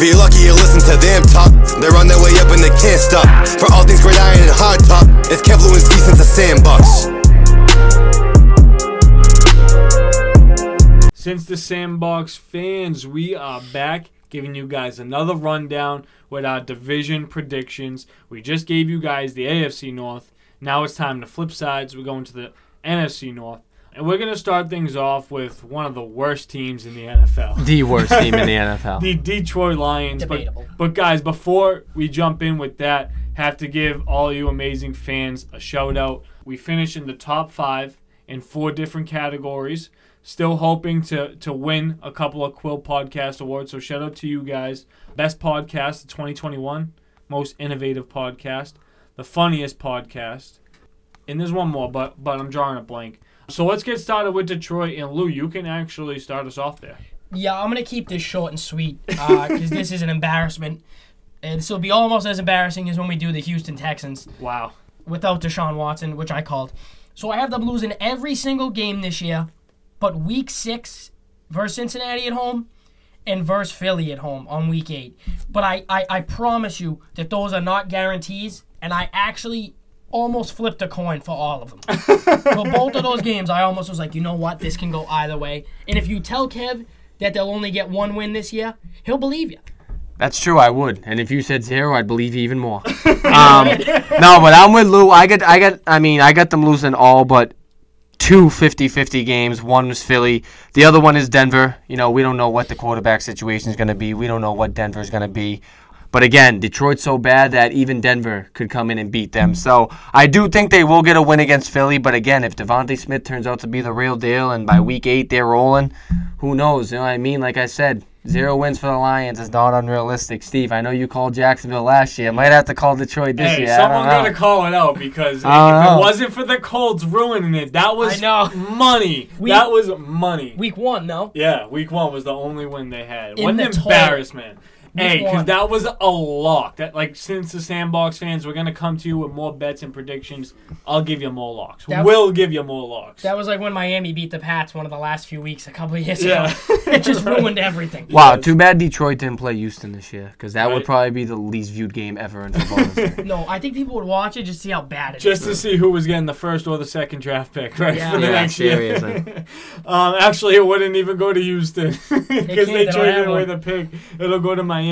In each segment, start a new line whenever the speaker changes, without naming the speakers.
If you're lucky, you listen to them talk. They're on their way up and they can't stop. For all things great iron and hard top, it's Kev Lewinsky since the sandbox.
Since the Sandbox fans, we are back giving you guys another rundown with our division predictions. We just gave you guys the AFC North. Now it's time to flip sides. We're going to the NFC North. And we're going to start things off with one of the worst teams in the NFL.
The worst team in the NFL.
the Detroit Lions.
Debatable.
But, but guys, before we jump in with that, have to give all you amazing fans a shout out. We finished in the top five in four different categories. Still hoping to to win a couple of Quill Podcast awards. So shout out to you guys. Best podcast of 2021, most innovative podcast, the funniest podcast, and there's one more, but but I'm drawing a blank. So let's get started with Detroit. And Lou, you can actually start us off there.
Yeah, I'm gonna keep this short and sweet uh, because this is an embarrassment. And this will be almost as embarrassing as when we do the Houston Texans
Wow.
without Deshaun Watson, which I called. So I have them losing every single game this year, but Week Six versus Cincinnati at home and versus Philly at home on Week Eight. But I, I, I promise you that those are not guarantees, and I actually almost flipped a coin for all of them. for both of those games, I almost was like, you know what, this can go either way. And if you tell Kev that they'll only get one win this year, he'll believe you.
That's true, I would. And if you said zero, I'd believe you even more. um, no, but I'm with Lou. I got, I got, I mean, I got them losing all but two 50-50 games. One was Philly. The other one is Denver. You know, we don't know what the quarterback situation is going to be. We don't know what Denver's going to be. But again, Detroit's so bad that even Denver could come in and beat them. So I do think they will get a win against Philly. But again, if DeVonta Smith turns out to be the real deal and by week eight they're rolling, who knows? You know what I mean? Like I said, zero wins for the Lions is not unrealistic. Steve, I know you called Jacksonville last year. I Might have to call Detroit this
Hey,
year. I
someone gotta call it out because if
I don't
it wasn't for the Colts ruining it, that was
I know.
money.
We-
that was money.
Week one, no?
yeah, week one was the only win they had.
In
What an
the
embarrassment.
Week
Hey, because that was a lock. That like since the sandbox fans, we're gonna come to you with more bets and predictions. I'll give you more locks.
That-
we'll give you more locks.
That was like when Miami beat the Pats one of the last few weeks a couple of years
Yeah.
ago. it just ruined everything.
Wow, too bad Detroit didn't play Houston this year because that
Right.
would probably be the least viewed game ever in football.
No, I think people would watch it just to see how bad it is.
just to see who was getting the first or the second draft pick, right?
Yeah.
For the
Yeah,
next year. um, actually, it wouldn't even go to Houston because they,
they
traded away the pick. It'll go to Miami.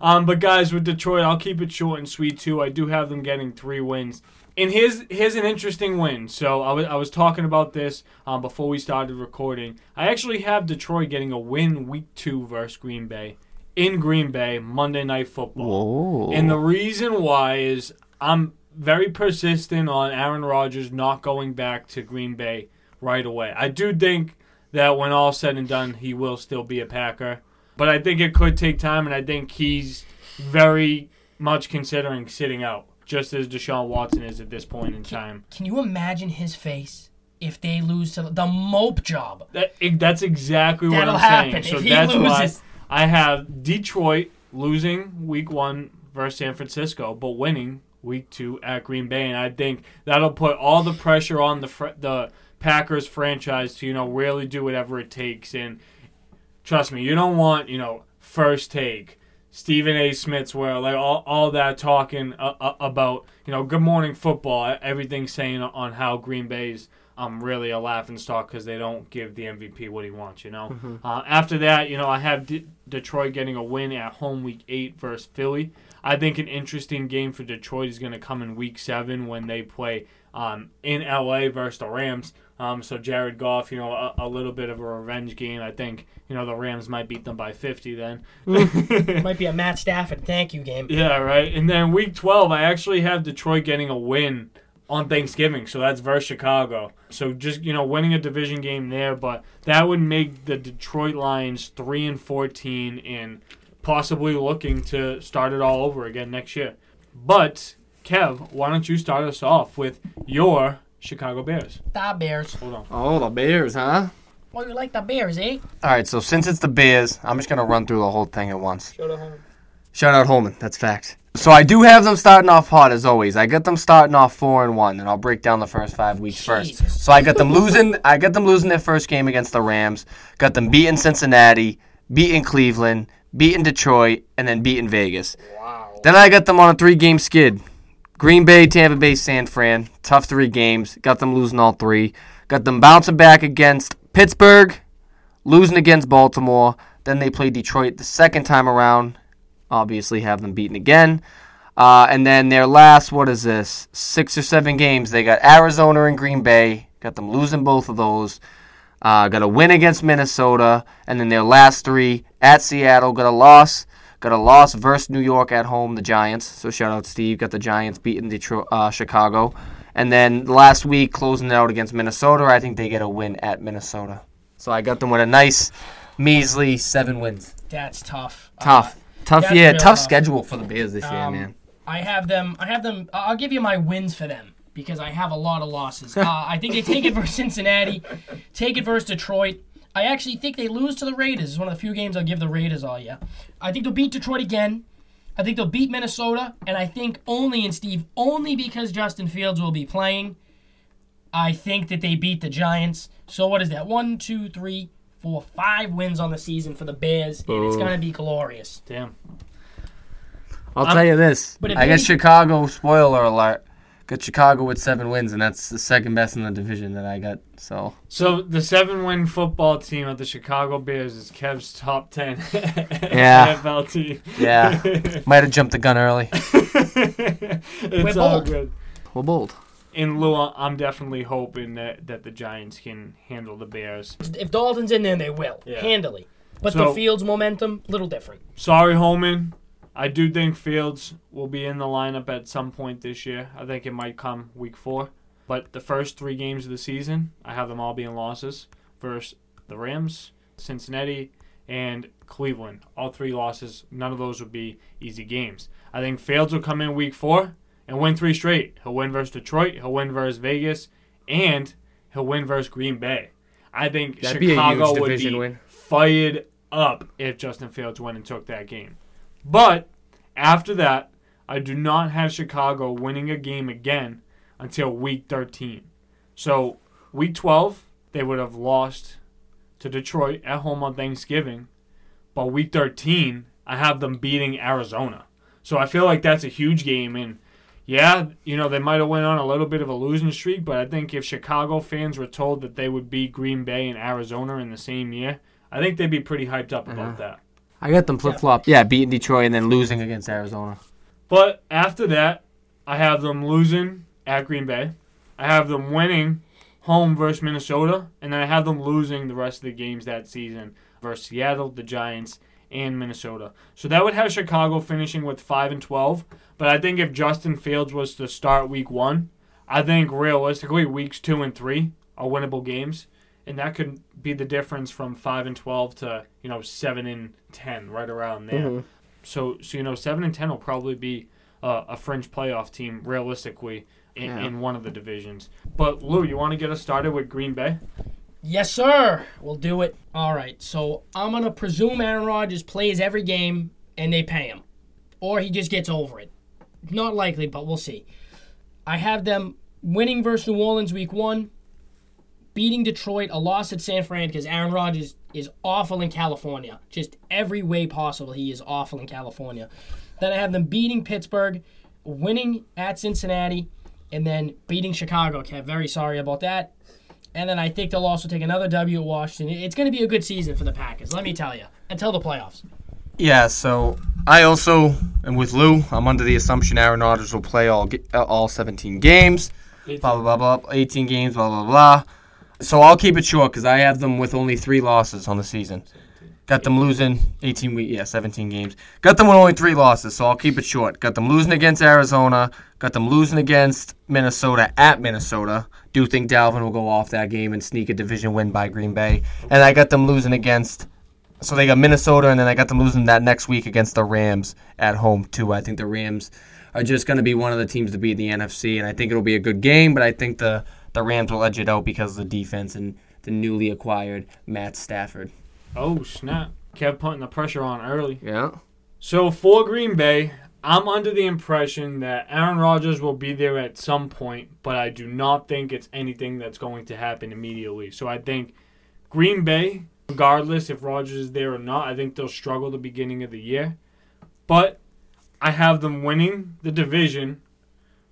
Um, but guys, with Detroit, I'll keep it short and sweet too. I do have them getting three wins. And here's here's an interesting win. So I was I was talking about this um, before we started recording. I actually have Detroit getting a win week two versus Green Bay in Green Bay Monday Night Football.
Whoa.
And the reason why is I'm very persistent on Aaron Rodgers not going back to Green Bay right away. I do think that when all said and done, he will still be a Packer. But I think it could take time, and I think he's very much considering sitting out, just as Deshaun Watson is at this point in time.
Can you imagine his face if they lose to the mope job?
That, that's exactly what
That'll
I'm
happen
saying. So that's why. I have Detroit losing week one versus San Francisco, but winning week two at Green Bay, and I think that'll put all the pressure on the fr- the Packers franchise to you know really do whatever it takes. And trust me, you don't want you know first take. Stephen A. Smith's where like all, all that talking uh, uh, about you know Good Morning Football, everything saying on how Green Bay's um really a laughing stock because they don't give the MVP what he wants. You know. Uh, after that, you know I have D- Detroit getting a win at home week eight versus Philly. I think an interesting game for Detroit is going to come in week seven when they play um, in LA versus the Rams. Um, so Jared Goff, you know, a, a little bit of a revenge game. I think you know the Rams might beat them by fifty then.
It might be a Matt Stafford thank you game.
Yeah, right. And then week 12, I actually have Detroit getting a win on Thanksgiving. So that's versus Chicago. So just, you know, winning a division game there, but that would make the Detroit Lions 3 and 14 and possibly looking to start it all over again next year. But Kev, why don't you start us off with your Chicago Bears?
The Bears.
Hold on.
oh, the Bears, huh?
Well, you like the Bears, eh?
All right, so since it's the Bears, I'm just gonna run through the whole thing at once.
Show the home.
Shout out Holman, that's facts. So I do have them starting off hot as always. I got them starting off four and one, and I'll break down the first five weeks first. So I got them losing. I got them losing their first game against the Rams. Got them beating Cincinnati, beating Cleveland, beating Detroit, and then beating Vegas. Wow. Then I got them on a three game skid. Green Bay, Tampa Bay, San Fran. Tough three games. Got them losing all three. Got them bouncing back against Pittsburgh, losing against Baltimore. Then they play Detroit the second time around. Obviously, have them beaten again. Uh, and then their last, what is this? Six or seven games. They got Arizona and Green Bay. Got them losing both of those. Uh, got a win against Minnesota. And then their last three at Seattle. Got a loss. Got a loss versus New York at home, the Giants. So shout out Steve. Got the Giants beating Detroit, uh, Chicago. And then last week, closing it out against Minnesota, I think they get a win at Minnesota. So I got them with a nice, measly seven wins.
That's tough.
Tough.
Uh,
Tough, yeah, tough
tough.
schedule for the Bears this year,
Um,
man.
I have them. I have them. I'll give you my wins for them because I have a lot of losses. Uh, I think they take it versus Cincinnati, take it versus Detroit. I actually think they lose to the Raiders. It's one of the few games I'll give the Raiders all year. I think they'll beat Detroit again. I think they'll beat Minnesota, and I think only and Steve only because Justin Fields will be playing. I think that they beat the Giants. So what is that? One, two, three, four, five wins on the season for the Bears, and it's gonna be glorious.
Damn.
I'll
I'm-
tell you this.
But if
I got
any-
Chicago, spoiler alert, got Chicago with seven wins, and that's the second best in the division that I got. So,
So the seven-win football team of the Chicago Bears is Kev's top ten
Yeah.
NFL team.
yeah, might have jumped the gun early.
it's
We're
all
bold.
good.
Well, bold.
In Lua, I'm definitely hoping that, that the Giants can handle the Bears.
If Dalton's in there, they will
Yeah.
handily. But
So-
the Fields momentum, little different.
Sorry, Holman. I do think Fields will be in the lineup at some point this year. I think it might come week four. But the first three games of the season, I have them all being losses versus the Rams, Cincinnati, and Cleveland. All three losses. None of those would be easy games. I think Fields will come in week four and win three straight. He'll win versus Detroit, he'll win versus Vegas, and he'll win versus Green Bay. I think
That'd
Chicago
huge
would be
win.
fired up if Justin Fields went and took that game. But after that, I do not have Chicago winning a game again until week 13. So, week 12, they would have lost to Detroit at home on Thanksgiving. But week 13, I have them beating Arizona. So, I feel like that's a huge game. And yeah, you know, they might have went on a little bit of a losing streak, but I think if Chicago fans were told that they would beat Green Bay and Arizona in the same year, I think they'd be pretty hyped up about
Uh-huh.
that.
I got them flip flop. Yeah, beating Detroit and then losing against Arizona.
But after that, I have them losing at Green Bay. I have them winning home versus Minnesota, and then I have them losing the rest of the games that season versus Seattle, the Giants, and Minnesota. So that would have Chicago finishing with five and twelve. But I think if Justin Fields was to start Week One, I think realistically weeks two and three are winnable games, and that could be the difference from five and twelve to you know seven and ten, right around there. So, so you know, seven and ten will probably be uh, a fringe playoff team realistically in,
Yeah.
in one of the divisions. But Lou, you want to get us started with Green Bay?
Yes, sir. We'll do it. All right. So I'm gonna presume Aaron Rodgers plays every game and they pay him, or he just gets over it. Not likely, but we'll see. I have them winning versus New Orleans week one, beating Detroit, a loss at San Fran because Aaron Rodgers is awful in California. Just every way possible, he is awful in California. Then I have them beating Pittsburgh, winning at Cincinnati, and then beating Chicago. Kev, very sorry about that. And then I think they'll also take another W at Washington. It's going to be a good season for the Packers, let me tell you, until the playoffs.
Yeah, so I also am with Lou. I'm under the assumption Aaron Rodgers will play all all 17 games. Blah blah blah blah. 18 games. Blah blah blah. So I'll keep it short because I have them with only three losses on the season. Got them losing 18 week, yeah, 17 games. Got them with only three losses, so I'll keep it short. Got them losing against Arizona. Got them losing against Minnesota at Minnesota. Do think Dalvin will go off that game and sneak a division win by Green Bay. And I got them losing against so they got Minnesota, and then I got them losing that next week against the Rams at home too. I think the Rams are just going to be one of the teams to beat in the NFC, and I think it'll be a good game. But I think the the Rams will edge it out because of the defense and the newly acquired Matt Stafford.
Oh snap! Kept putting the pressure on early.
Yeah.
So for Green Bay, I'm under the impression that Aaron Rodgers will be there at some point, but I do not think it's anything that's going to happen immediately. So I think Green Bay regardless if Rodgers is there or not. I think they'll struggle the beginning of the year. But I have them winning the division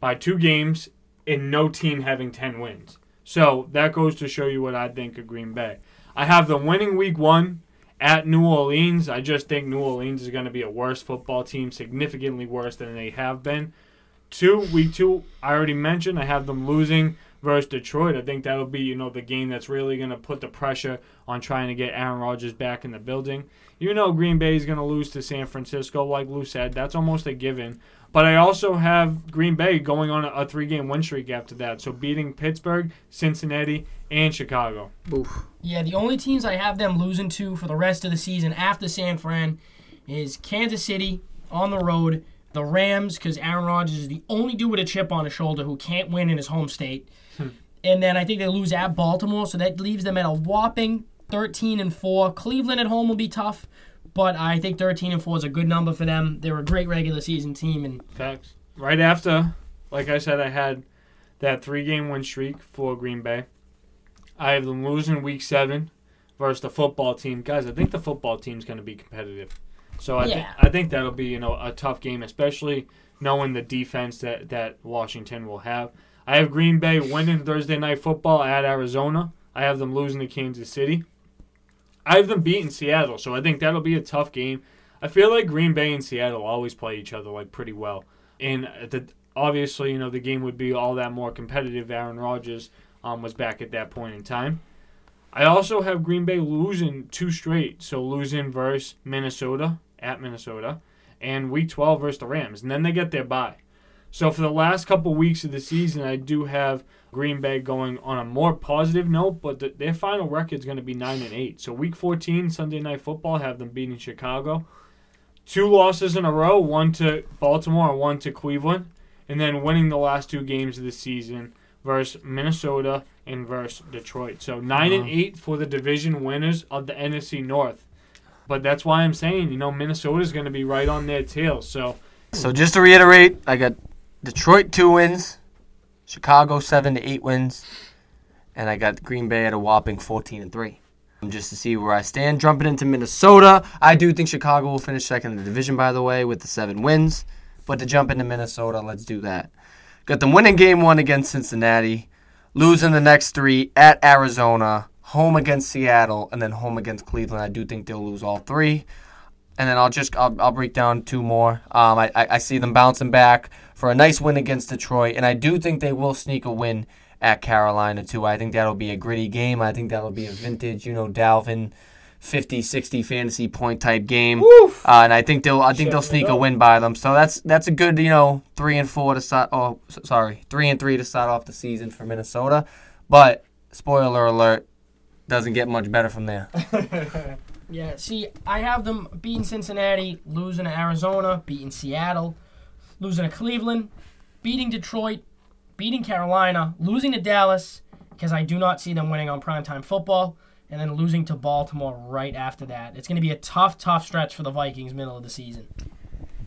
by two games and no team having 10 wins. So that goes to show you what I think of Green Bay. I have them winning week one at New Orleans. I just think New Orleans is going to be a worse football team, significantly worse than they have been. Two, week two, I already mentioned, I have them losing versus Detroit. I think that'll be, you know, the game that's really going to put the pressure on trying to get Aaron Rodgers back in the building. You know Green Bay is going to lose to San Francisco, like Lou said. That's almost a given. But I also have Green Bay going on a, a three game win streak after that. So beating Pittsburgh, Cincinnati, and Chicago.
Oof.
Yeah, the only teams I have them losing to for the rest of the season after San Fran is Kansas City on the road, the Rams, because Aaron Rodgers is the only dude with a chip on his shoulder who can't win in his home state. And then I think they lose at Baltimore, so that leaves them at a whopping 13 and 4. Cleveland at home will be tough, but I think 13 and 4 is a good number for them. They're a great regular season team, and
Facts. Right after, like I said, I had that three game win streak for Green Bay. I have them losing week seven versus the football team. Guys, I think the football team's going to be competitive. So I, thi-
Yeah.
I think that'll be you know a tough game, especially knowing the defense that, that Washington will have. I have Green Bay winning Thursday night football at Arizona. I have them losing to Kansas City. I have them beating Seattle, so I think that'll be a tough game. I feel like Green Bay and Seattle always play each other like pretty well, and the, obviously you know the game would be all that more competitive. Aaron Rodgers um, was back at that point in time. I also have Green Bay losing two straight, so losing versus Minnesota at Minnesota, and Week 12 versus the Rams, and then they get their bye. So for the last couple weeks of the season, I do have Green Bay going on a more positive note, but the, their final record is going to be nine and eight. So Week 14, Sunday Night Football, have them beating Chicago. Two losses in a row, one to Baltimore and one to Cleveland, and then winning the last two games of the season versus Minnesota and versus Detroit. So 9 and uh-huh. eight for the division winners of the NFC North. But that's why I'm saying, you know, Minnesota's going to be right on their tail. So
So just to reiterate, I got Detroit two wins, Chicago seven to eight wins, and I got Green Bay at a whopping fourteen and three. Um, just to see where I stand, jumping into Minnesota, I do think Chicago will finish second in the division. By the way, with the seven wins, but to jump into Minnesota, let's do that. Got them winning game one against Cincinnati, losing the next three at Arizona, home against Seattle, and then home against Cleveland. I do think they'll lose all three and then I'll just I'll, I'll break down two more. Um, I, I I see them bouncing back for a nice win against Detroit, and I do think they will sneak a win at Carolina too. I think that'll be a gritty game. I think that'll be a vintage, you know, Dalvin. 50 60 fantasy point type game uh, and I think they'll I think they'll sneak a win by them so that's that's a good you know 3 and 4 to start oh sorry 3 and 3 to start off the season for Minnesota but spoiler alert doesn't get much better from there
Yeah, see, I have them beating Cincinnati, losing to Arizona, beating Seattle, losing to Cleveland, beating Detroit, beating Carolina, losing to Dallas, because I do not see them winning on primetime football, and then losing to Baltimore right after that. It's going to be a tough, tough stretch for the Vikings middle of the season.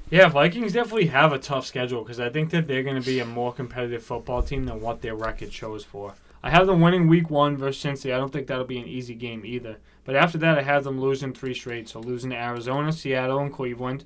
Yeah, Vikings definitely have a tough schedule because I think that they're going to be a more competitive football team than what their record shows for. I have them winning week one versus Cincy. I don't think that'll be an easy game either. But after that, I have them losing three straight. So losing to Arizona, Seattle, and Cleveland.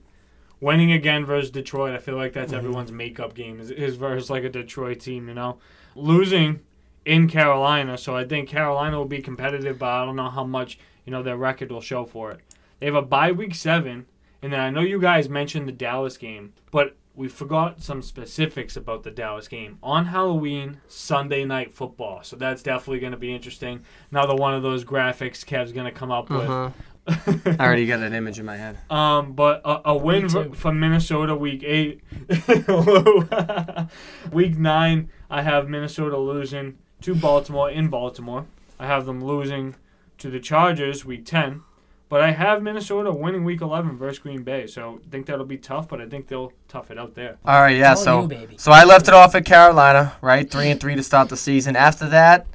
Winning again versus Detroit. I feel like that's mm-hmm. everyone's makeup game is, is versus like a Detroit team, you know. Losing in Carolina. So I think Carolina will be competitive, but I don't know how much, you know, their record will show for it. They have a bye week seven. And then I know you guys mentioned the Dallas game, but we forgot some specifics about the Dallas game on Halloween, Sunday night football. So that's definitely going to be interesting. Another one of those graphics Kev's going to come up with.
I already got an image in my head
Um, but a, a win
Me
for,
too.
for Minnesota week eight. week nine, I have Minnesota losing to Baltimore in Baltimore. I have them losing to the Chargers week 10. But I have Minnesota winning week 11 versus Green Bay. So I think that'll be tough, but I think they'll tough it out there.
All right, yeah.
All
So,
you,
so I left it off at Carolina, right? Three and three to start the season. After that,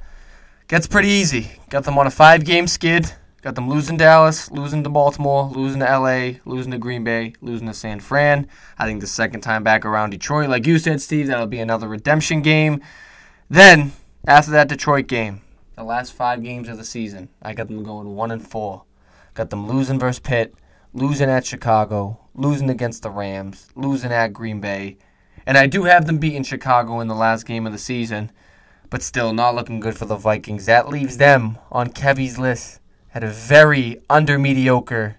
gets pretty easy. Got them on a five-game skid. Got them losing Dallas, losing to Baltimore, losing to LA, losing to Green Bay, losing to San Fran. I think the second time back around Detroit, like you said, Steve, that'll be another redemption game. Then after that Detroit game, The last five games of the season, I got them going one and four. Got them losing versus Pitt, losing at Chicago, losing against the Rams, losing at Green Bay, and I do have them beating Chicago in the last game of the season, but still not looking good for the Vikings. That leaves them on Kevy's list at a very under mediocre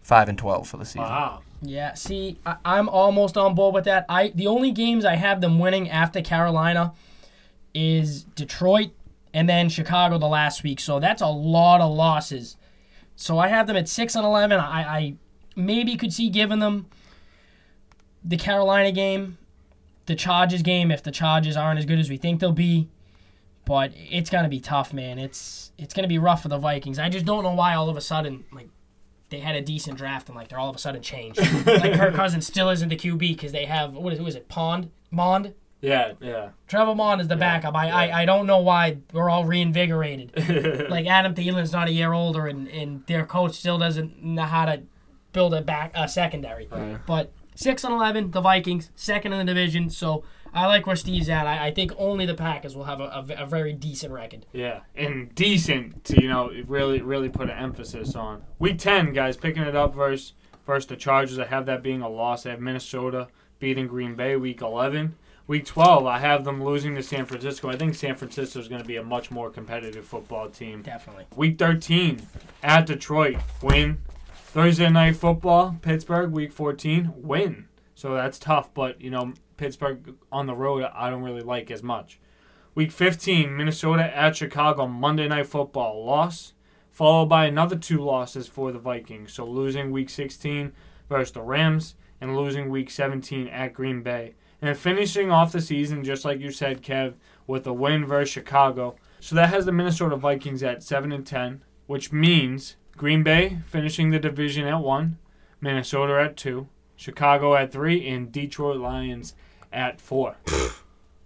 five and twelve for the season.
Wow.
Yeah, see, I, I'm almost on board with that. I the only games I have them winning after Carolina is Detroit and then Chicago the last week. So that's a lot of losses. So I have them at six and eleven. I, I maybe could see giving them the Carolina game, the Chargers game if the Chargers aren't as good as we think they'll be. But it's gonna be tough, man. It's it's gonna be rough for the Vikings. I just don't know why all of a sudden like they had a decent draft and like they're all of a sudden changed. like Kirk Cousins still isn't the QB because they have what is who is it Pond Mond
Yeah, yeah.
Trevor Mond is the backup. I, I I don't know why we're all reinvigorated. like Adam Thielen's not a year older and, and their coach still doesn't know how to build a back a secondary.
Right.
But six and eleven, the Vikings second in the division. So I like where Steve's at. I, I think only the Packers will have a, a, a very decent record.
Yeah, and decent to you know really really put an emphasis on week ten guys picking it up versus versus the Chargers. I have that being a loss. I have Minnesota beating Green Bay week eleven. Week twelve, I have them losing to San Francisco. I think San Francisco is going to be a much more competitive football team.
Definitely.
Week thirteen at Detroit, win. Thursday night football, Pittsburgh. Week fourteen, win. So that's tough, but you know Pittsburgh on the road, I don't really like as much. Week 15, Minnesota at Chicago, Monday Night Football, loss, followed by another two losses for the Vikings. So losing Week 16 versus the Rams and losing Week 17 at Green Bay. And finishing off the season, just like you said, Kev, with a win versus Chicago. So that has the Minnesota Vikings at 7 and 10, which means Green Bay finishing the division at 1, Minnesota at 2, Chicago at 3, and Detroit Lions at 4.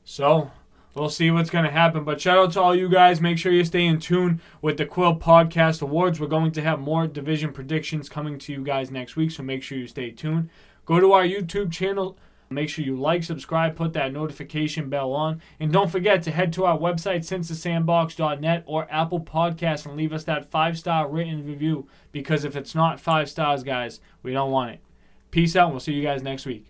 So we'll see what's going to happen. But shout out to all you guys. Make sure you stay in tune with the Quill Podcast Awards. We're going to have more division predictions coming to you guys next week, so make sure you stay tuned. Go to our YouTube channel. Make sure you like, subscribe, put that notification bell on. And don't forget to head to our website, sincethesandbox.net or Apple Podcasts, and leave us that five star written review. Because if it's not five stars, guys, we don't want it. Peace out, and we'll see you guys next week.